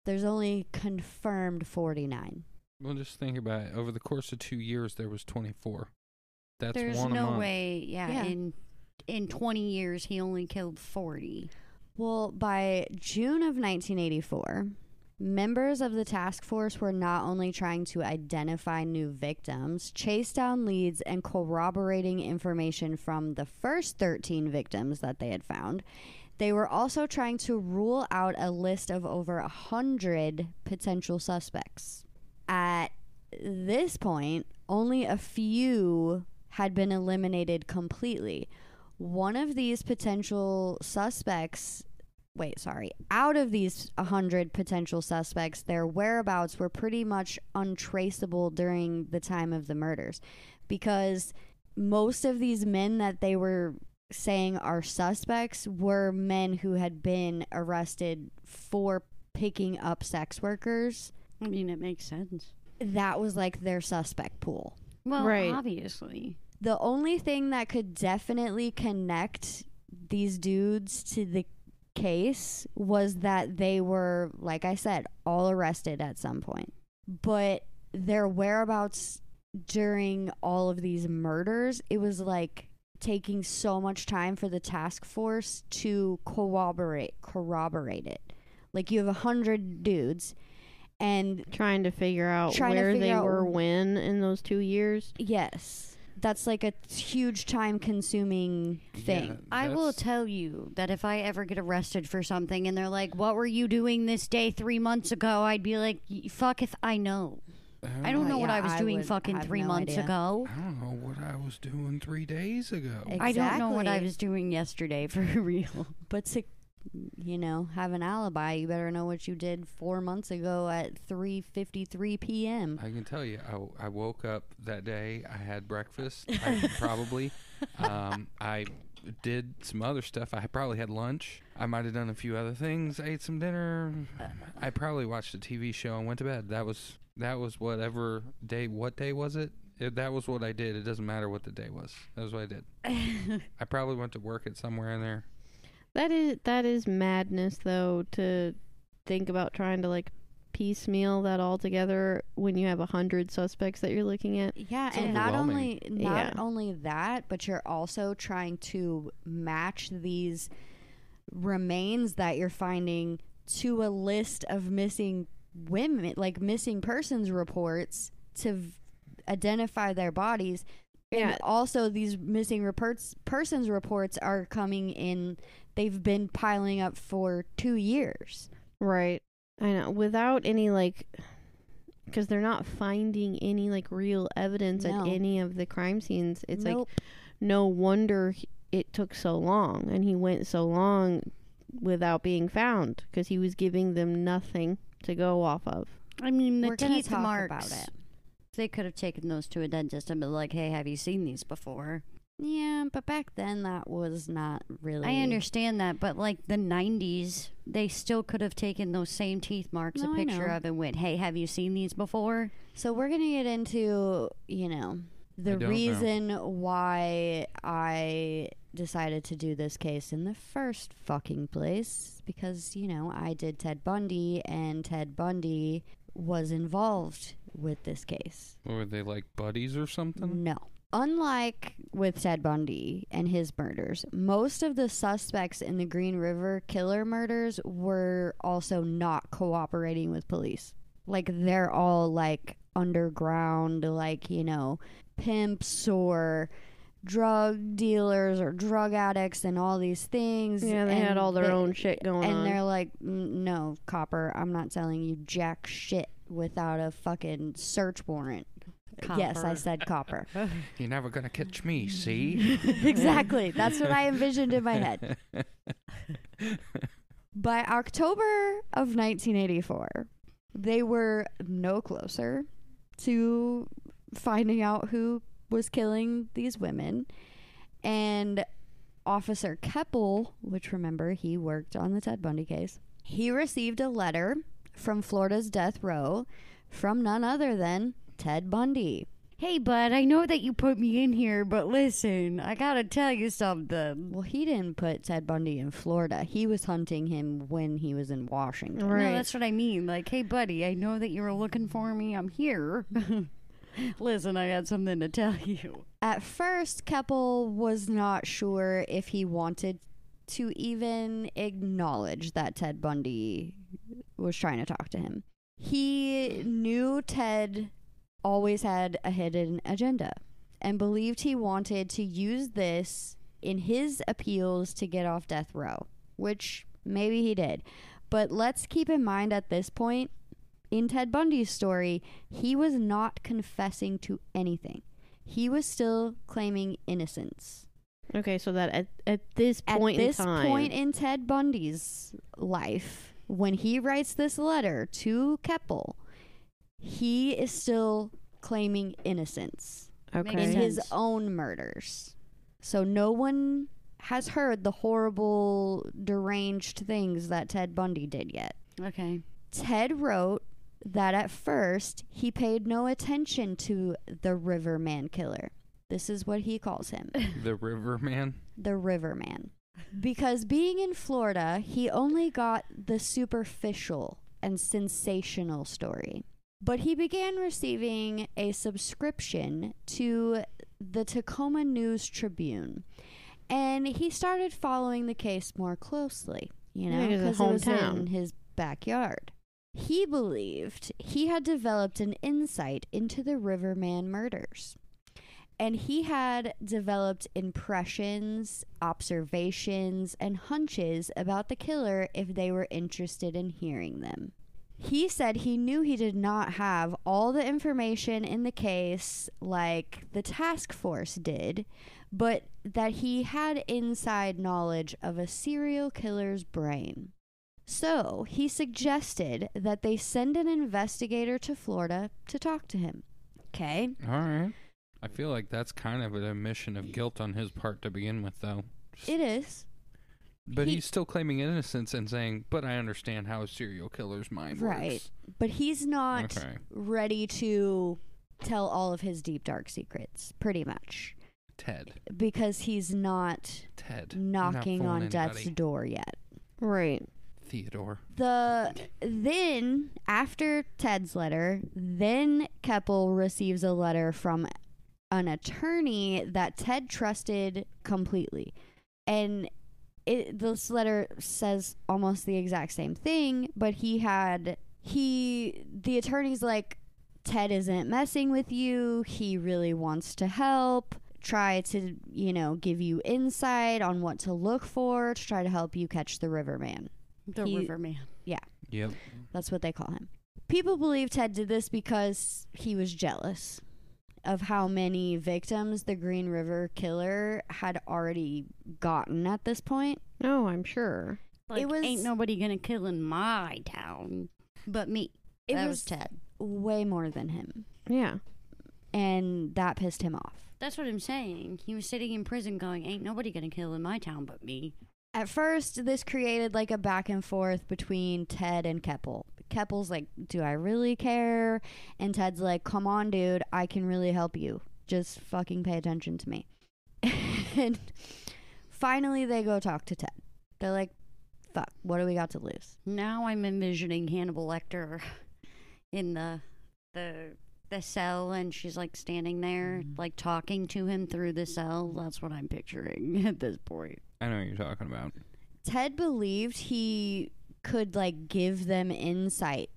there's only confirmed 49. well, just think about it. Over the course of two years, there was 24. That's There's one a no month. way. Yeah, Yeah. In in 20 years, he only killed 40. Well, by June of 1984, members of the task force were not only trying to identify new victims, chase down leads, and corroborating information from the first 13 victims that they had found, they were also trying to rule out a list of over a 100 potential suspects. At this point, only a few had been eliminated completely. One of these potential suspects, wait, sorry, out of these 100 potential suspects, their whereabouts were pretty much untraceable during the time of the murders because most of these men that they were saying are suspects were men who had been arrested for picking up sex workers. I mean, it makes sense. That was like their suspect pool. Well, Right. obviously. The only thing that could definitely connect these dudes to the case was that they were, like I said, all arrested at some point. But their whereabouts during all of these murders, it was like taking so much time for the task force to corroborate corroborate it. Like you have a hundred dudes and Trying to figure out where they out were when in those two years. Yes. That's like a huge time consuming thing. Yeah, I will tell you that if I ever get arrested for something and they're like, "What were you doing this day 3 months ago?" I'd be like, "Fuck if I know. I don't Uh, know what yeah, I was I doing fucking 3 no months idea. ago." I don't know what I was doing three days ago. Ex- I don't know what I was doing yesterday for [LAUGHS] real. But to, you know, have an alibi, you better know what you did four months ago at 3.53 p.m. I can tell you, I, I woke up that day. I had breakfast. I [LAUGHS] probably, um, I did some other stuff. I probably had lunch. I might have done a few other things. I ate some dinner. I probably watched a TV show and went to bed. That was that was whatever day. What day was it? it that was what I did. It doesn't matter what the day was. That was what I did. [LAUGHS] I probably went to work at somewhere in there. That is that is madness though to think about trying to like piecemeal that all together when you have a hundred suspects that you're looking at. Yeah, It's and not only not Yeah. only that, but you're also trying to match these remains that you're finding to a list of missing women, like missing persons reports to v- identify their bodies. Yeah. And also, these missing reports, persons reports are coming in. They've been piling up for two years. Right. I know. Without any like because they're not finding any like real evidence No. at any of the crime scenes. It's like no wonder he- it took so long and he went so long without being found because he was giving them nothing to go off of. I mean, the We're teeth talk marks. about it. They could have taken those to a dentist and been like, "Hey, have you seen these before?" Yeah, but back then that was not really. I understand that, but like the 90s, they still could have taken those same teeth marks, No, a I picture of, and went, "Hey, have you seen these before?" So we're gonna get into, you know, the don't know. reason why I decided to do this case in the first fucking place because, you know, I did Ted Bundy and Ted Bundy was involved with this case. Were they like buddies or something? No. Unlike with Ted Bundy and his murders, most of the suspects in the Green River killer murders were also not cooperating with police. Like they're all like underground, like, you know, pimps or drug dealers or drug addicts and all these things. Yeah, they had all their they- own shit going and on. And they're like, "Mm, no, copper, I'm not selling you jack shit without a fucking search warrant. Yes, I said copper. [LAUGHS] You're never gonna catch me. See? [LAUGHS] exactly. That's what I envisioned in my head. [LAUGHS] By October of 1984, they were no closer to finding out who was killing these women. And Officer Keppel, which remember he worked on the Ted Bundy case, he received a letter from Florida's death row from none other than Ted Bundy. Hey, bud, I know that you put me in here, but listen, I gotta tell you something. Well, he didn't put Ted Bundy in Florida. He was hunting him when he was in Washington. Right. No, that's what I mean. Like, hey, buddy, I know that you were looking for me. I'm here. [LAUGHS] listen, I got something to tell you. At first, Keppel was not sure if he wanted to even acknowledge that Ted Bundy was trying to talk to him. He knew Ted always had a hidden agenda and believed he wanted to use this in his appeals to get off death row, which maybe he did. But let's keep in mind at this point, in Ted Bundy's story, he was not confessing to anything. He was still claiming innocence. Okay, so that at, at this At point this in time, at this point in Ted Bundy's life, when he writes this letter to Keppel, he is still claiming innocence okay, in his own murders. So no one has heard the horrible, deranged things that Ted Bundy did yet. Okay. Ted wrote that at first he paid no attention to the Riverman killer. This is what he calls him [LAUGHS] The Riverman. the Riverman. Because being in Florida, he only got the superficial and sensational story. But he began receiving a subscription to the Tacoma News Tribune. And he started following the case more closely, you know, Yeah, 'cause because it's it was in his backyard. He believed he had developed an insight into the Riverman murders and he had developed impressions, observations, and hunches about the killer if they were interested in hearing them. He said he knew he did not have all the information in the case like the task force did, but that he had inside knowledge of a serial killer's brain. So he suggested that they send an investigator to Florida to talk to him. Okay. All right. I feel like that's kind of an admission of guilt on his part to begin with, though. It is. But he- he's still claiming innocence and saying, "But I understand how a serial killer's mind Right. works." Right. But he's not Okay. ready to tell all of his deep dark secrets, pretty much. Ted. Because he's not Ted. You're not knocking fooling on death's door yet. right? Theodore. The then after Ted's letter, then Keppel receives a letter from an attorney that Ted trusted completely. And it, this letter says almost the exact same thing, but he had he the attorney's like Ted isn't messing with you. He really wants to help. Try to, you know, give you insight on what to look for to try to help you catch the Riverman. The He- Riverman. Yeah. Yep. That's what they call him. People believe Ted did this because he was jealous of how many victims the Green River killer had already gotten at this point. No, I'm sure. Like, was- ain't nobody gonna kill in my town but me. It that was was Ted. way more than him. Yeah. And that pissed him off. That's what I'm saying. He was sitting in prison going, Ain't nobody gonna kill in my town but me. At first, this created like a back and forth between Ted and Keppel. Keppel's like, Do I really care? And Ted's like, Come on, dude, I can really help you. Just fucking pay attention to me. [LAUGHS] and finally, they go talk to Ted. They're like, Fuck, what do we got to lose? Now I'm envisioning Hannibal Lecter in the the the cell and she's like standing there mm-hmm. like talking to him through the cell. That's what I'm picturing [LAUGHS] at this point. I know what you're talking about. Ted believed he could like give them insight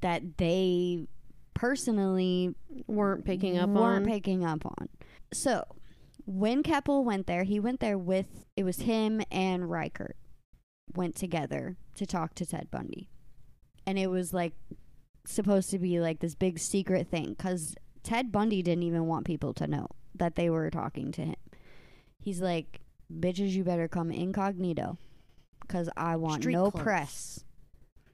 that they personally Weren't picking up weren't on. picking up on. So when Keppel went there, he went there with it was him and Reichert went together to talk to Ted Bundy, and it was like supposed to be like this big secret thing because Ted Bundy didn't even want people to know that they were talking to him. He's like, "Bitches, you better come incognito, because I want Street no clothes. press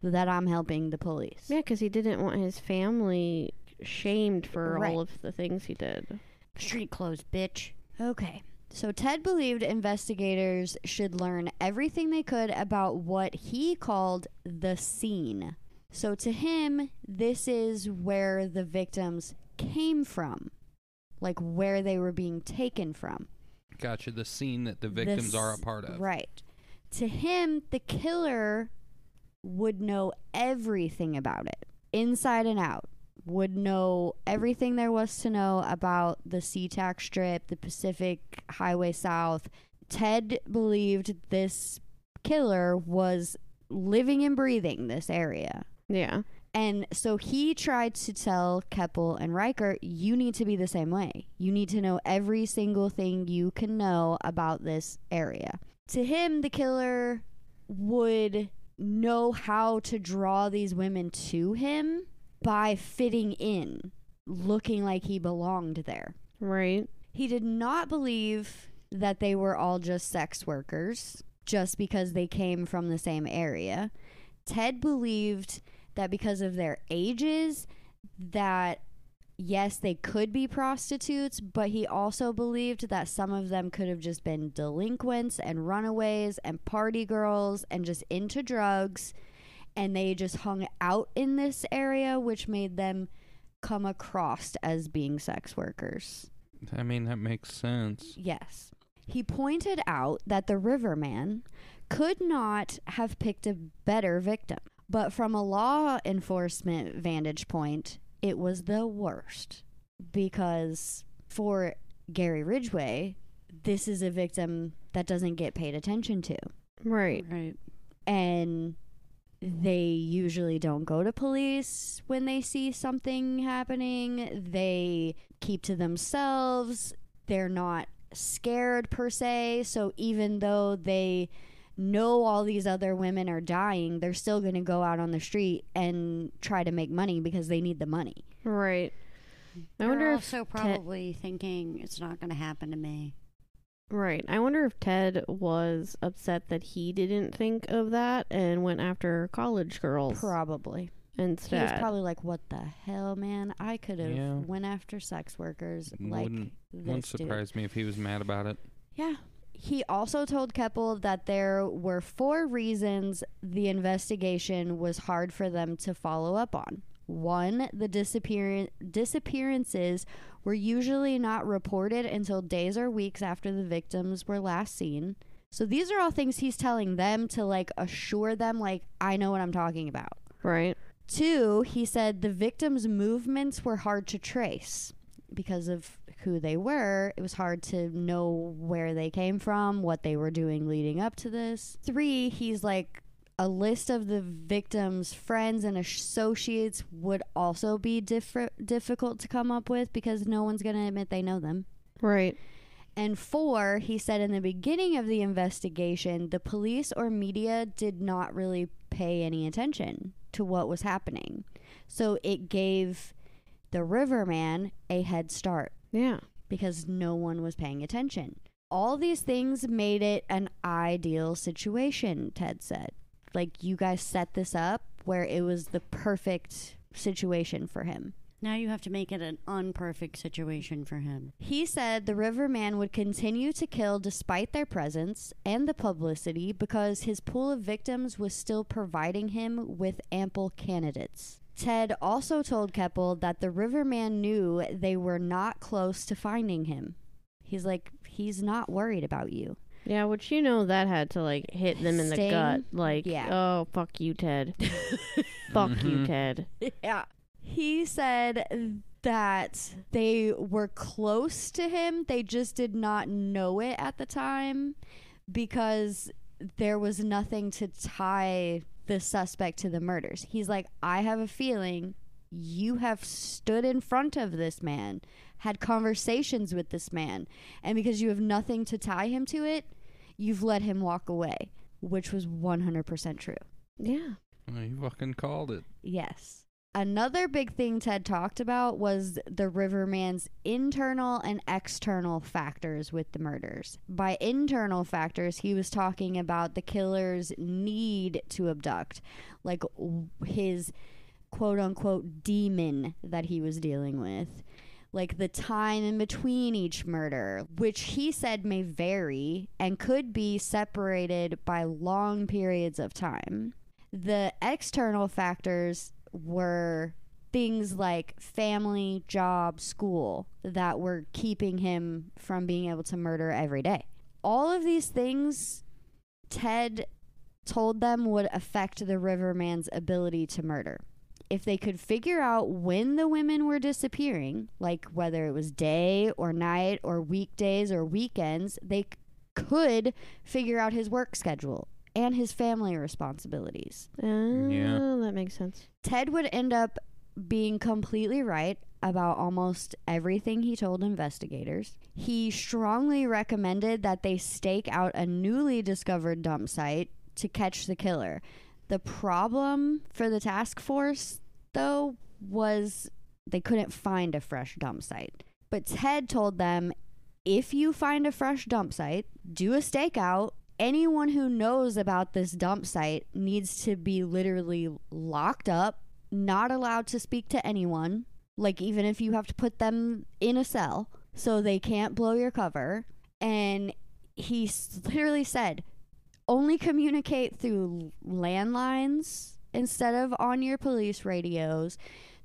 that I'm helping the police." yeah, because he didn't want his family shamed for Right. all of the things he did. Street clothes, bitch. Okay. So Ted believed investigators should learn everything they could about what he called the scene. So to him, this is where the victims came from, like where they were being taken from. Gotcha. The scene that the The victims are a part of. Right. To him, the killer would know everything about it, inside and out. Would know everything there was to know about the SeaTac Strip, the Pacific Highway South. Ted believed this killer was living and breathing this area. Yeah. And so he tried to tell Keppel and Reichert, you need to be the same way. You need to know every single thing you can know about this area. To him, the killer would know how to draw these women to him by fitting in, looking like he belonged there. Right. He did not believe that they were all just sex workers just because they came from the same area. Ted believed that because of their ages that yes, they could be prostitutes, but he also believed that some of them could have just been delinquents and runaways and party girls and just into drugs and they just hung out in this area which made them come across as being sex workers. I mean, that makes sense. Yes. He pointed out that the Riverman could not have picked a better victim, but from a law enforcement vantage point, it was the worst because for Gary Ridgway, this is a victim that doesn't get paid attention to. Right. Right. And they usually don't go to police when they see something happening. They keep to themselves. They're not scared per se. So even though they know all these other women are dying, they're still going to go out on the street and try to make money because they need the money. Right. I They're wonder if also probably thinking it's not going to happen to me. Right. I wonder if Ted was upset that he didn't think of that and went after college girls Probably. He instead. was probably like, "What the hell, man? I could have Yeah. went after sex workers like Wouldn't- this Wouldn't dude." surprise me if he was mad about it. Yeah. He also told Keppel that there were four reasons the investigation was hard for them to follow up on. One, the disappear- disappearances were usually not reported until days or weeks after the victims were last seen. So these are all things he's telling them to like assure them like I know what I'm talking about. right. Two, he said the victims' movements were hard to trace because of who they were. It was hard to know where they came from, what they were doing leading up to this. Three, he's like, a list of the victims' friends and associates would also be differ- difficult to come up with because no one's going to admit they know them. Right. And four, he said in the beginning of the investigation, the police or media did not really pay any attention to what was happening. So it gave the Riverman a head start Yeah. because no one was paying attention. All these things made it an ideal situation, Ted said. Like, you guys set this up where it was the perfect situation for him. Now you have to make it an unperfect situation for him. He said the Riverman would continue to kill despite their presence and the publicity because his pool of victims was still providing him with ample candidates. Ted also told Keppel that the Riverman knew they were not close to finding him. He's like, he's not worried about you. Yeah, which you know that had to like hit them in the Sting? gut. Like, Yeah. oh fuck you, Ted. [LAUGHS] fuck you, Mhm. Ted. yeah. He said that they were close to him. They just did not know it at the time because there was nothing to tie the suspect to the murders. He's like, I have a feeling you have stood in front of this man, had conversations with this man, and because you have nothing to tie him to it, you've let him walk away, which was 100% true. Yeah. Well, you fucking called it. Yes. Another big thing Ted talked about was the Riverman's internal and external factors with the murders. By internal factors, he was talking about the killer's need to abduct, like his quote unquote demon that he was dealing with. like the time in between each murder, which he said may vary and could be separated by long periods of time. The external factors were things like family, job, school that were keeping him from being able to murder every day. All of these things Ted told them would affect the Riverman's ability to murder. If they could figure out when the women were disappearing, like whether it was day or night or weekdays or weekends, they could figure out his work schedule and his family responsibilities. Oh, Yeah. that makes sense. Ted would end up being completely right about almost everything he told investigators. He strongly recommended that they stake out a newly discovered dump site to catch the killer. The problem for the task force, though, was they couldn't find a fresh dump site. But Ted told them if you find a fresh dump site, do a stakeout. Anyone who knows about this dump site needs to be literally locked up, not allowed to speak to anyone, like even if you have to put them in a cell so they can't blow your cover. And he literally said, only communicate through landlines instead of on your police radios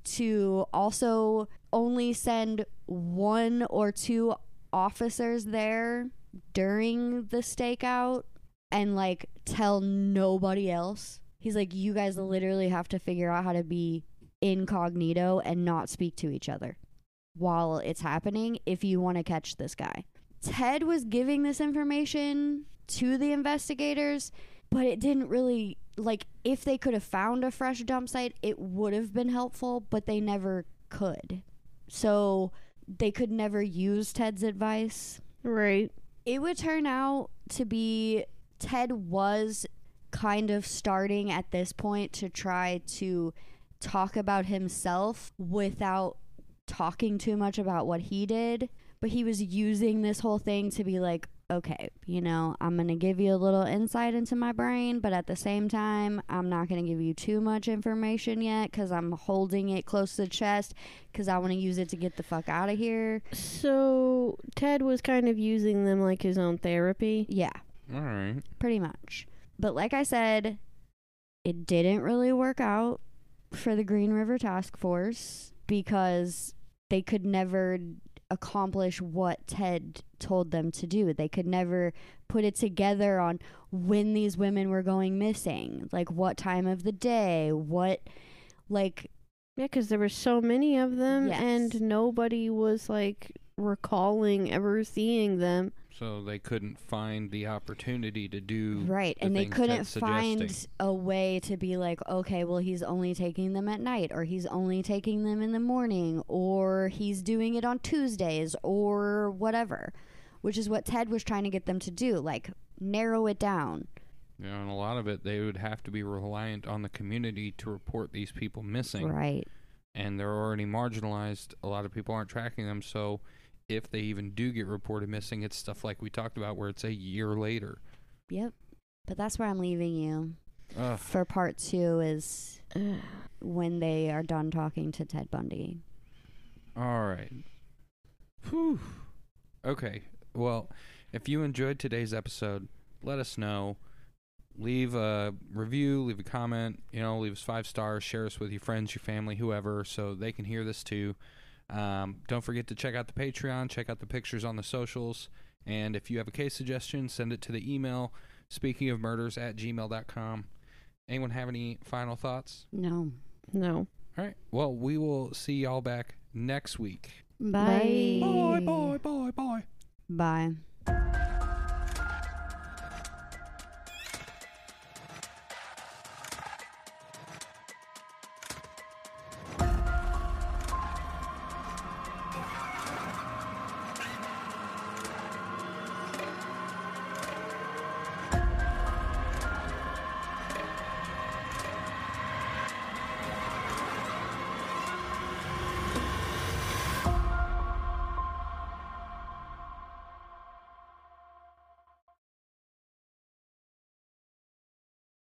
to also only send one or two officers there during the stakeout and like tell nobody else. He's like, you guys literally have to figure out how to be incognito and not speak to each other while it's happening if you want to catch this guy. Ted was giving this information to the investigators, but it didn't really like if they could have found a fresh dump site, it would have been helpful, but they never could. So they could never use Ted's advice. Right. It would turn out to be Ted was kind of starting at this point to try to talk about himself without talking too much about what he did. But he was using this whole thing to be like, okay, you know, I'm going to give you a little insight into my brain, but at the same time, I'm not going to give you too much information yet because I'm holding it close to the chest because I want to use it to get the fuck out of here. So Ted was kind of using them like his own therapy. Yeah. All right. pretty much. But like I said, it didn't really work out for the Green River Task Force because they could never accomplish what Ted told them to do. They could never put it together on when these women were going missing, like what time of the day, what like Yeah, because there were so many of them, Yes. and nobody was like recalling ever seeing them. So they couldn't find the opportunity to do Right, the and they couldn't find a way to be like, okay, well, he's only taking them at night, or he's only taking them in the morning, or he's doing it on Tuesdays, or whatever, which is what Ted was trying to get them to do, like narrow it down. You know, and a lot of it, they would have to be reliant on the community to report these people missing. Right. And they're already marginalized. A lot of people aren't tracking them. So if they even do get reported missing, it's stuff like we talked about where it's a year later. Yep. But that's where I'm leaving you Ugh. for part two is when they are done talking to Ted Bundy. All right. Whew. Okay. Well, if you enjoyed today's episode, let us know. Leave a review, leave a comment, you know, leave us five stars, share us with your friends, your family, whoever, so they can hear this too. Um, don't forget to check out the Patreon, check out the pictures on the socials, and if you have a case suggestion, send it to the email speaking of murders at gmail.com. Anyone have any final thoughts? No. No. All right. Well, we will see y'all back next week. Bye. Bye. Bye, bye, bye, bye. Bye.